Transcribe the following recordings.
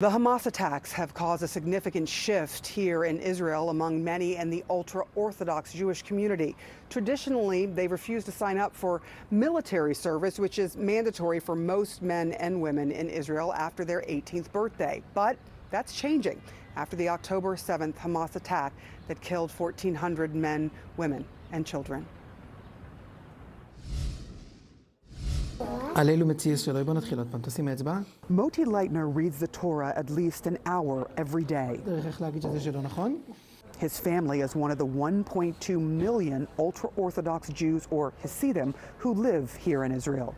The Hamas attacks have caused a significant shift here in Israel among many in the ultra Orthodox Jewish community. Traditionally, they refuse to sign up for military service, which is mandatory for most men and women in Israel after their 18th birthday. But that's changing after the October 7th Hamas attack that killed 1,400 men, women, and children. Moti Leitner reads the Torah at least an hour every day. His family is one of the 1.2 million ultra Orthodox Jews or Hasidim who live here in Israel.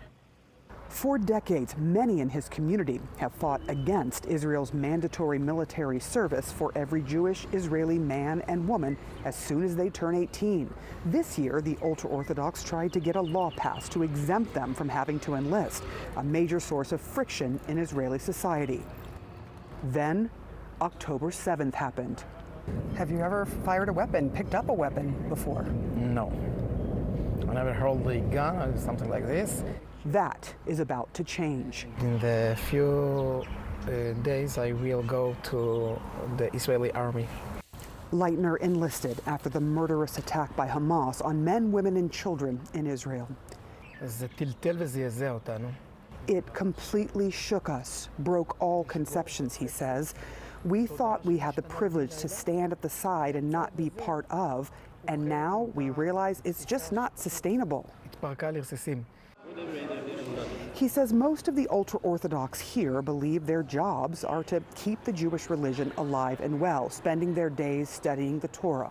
For decades, many in his community have fought against Israel's mandatory military service for every Jewish Israeli man and woman as soon as they turn 18. This year, the ultra Orthodox tried to get a law passed to exempt them from having to enlist, a major source of friction in Israeli society. Then, October 7th happened. Have you ever fired a weapon, picked up a weapon before? No. I never held a gun or something like this. That is about to change. In the few uh, days, I will go to the Israeli army. Leitner enlisted after the murderous attack by Hamas on men, women, and children in Israel. It completely shook us, broke all conceptions, he says. We thought we had the privilege to stand at the side and not be part of, and now we realize it's just not sustainable. He says most of the ultra Orthodox here believe their jobs are to keep the Jewish religion alive and well, spending their days studying the Torah.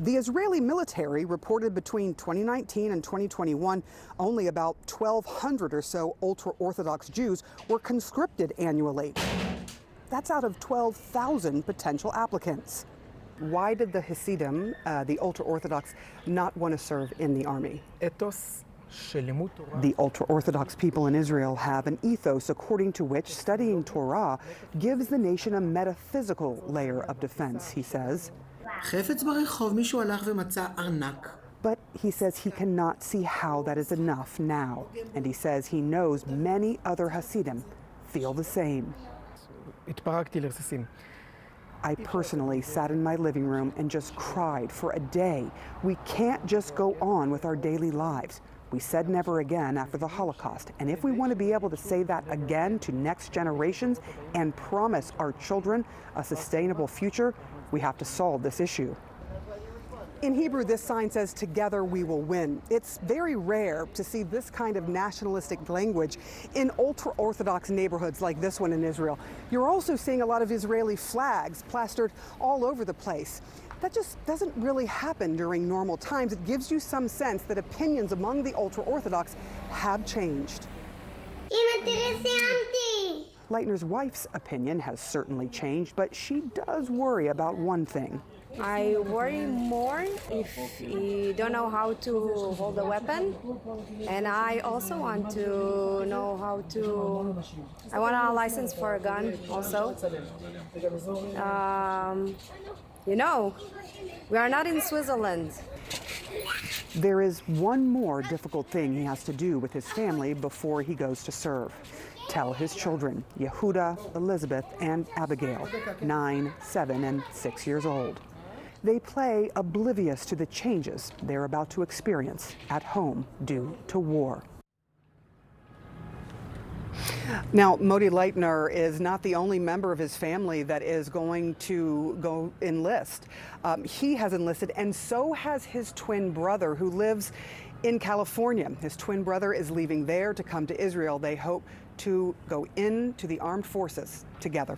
The Israeli military reported between 2019 and 2021 only about 1,200 or so ultra Orthodox Jews were conscripted annually. That's out of 12,000 potential applicants why did the Hasidim, uh, the ultra Orthodox, not want to serve in the army? The ultra Orthodox people in Israel have an ethos according to which studying Torah gives the nation a metaphysical layer of defense, he says. But he says he cannot see how that is enough now. And he says he knows many other Hasidim feel the same. I personally sat in my living room and just cried for a day. We can't just go on with our daily lives. We said never again after the Holocaust. And if we want to be able to say that again to next generations and promise our children a sustainable future, we have to solve this issue. In Hebrew, this sign says, Together we will win. It's very rare to see this kind of nationalistic language in ultra Orthodox neighborhoods like this one in Israel. You're also seeing a lot of Israeli flags plastered all over the place. That just doesn't really happen during normal times. It gives you some sense that opinions among the ultra Orthodox have changed. Leitner's wife's opinion has certainly changed, but she does worry about one thing. I worry more if you don't know how to hold a weapon, and I also want to know how to. I want a license for a gun also. Um, you know, we are not in Switzerland. There is one more difficult thing he has to do with his family before he goes to serve. Tell his children, Yehuda, Elizabeth, and Abigail, nine, seven, and six years old. They play oblivious to the changes they're about to experience at home due to war. Now, Moti Leitner is not the only member of his family that is going to go enlist. Um, he has enlisted, and so has his twin brother, who lives in California. His twin brother is leaving there to come to Israel. They hope to go into the armed forces together.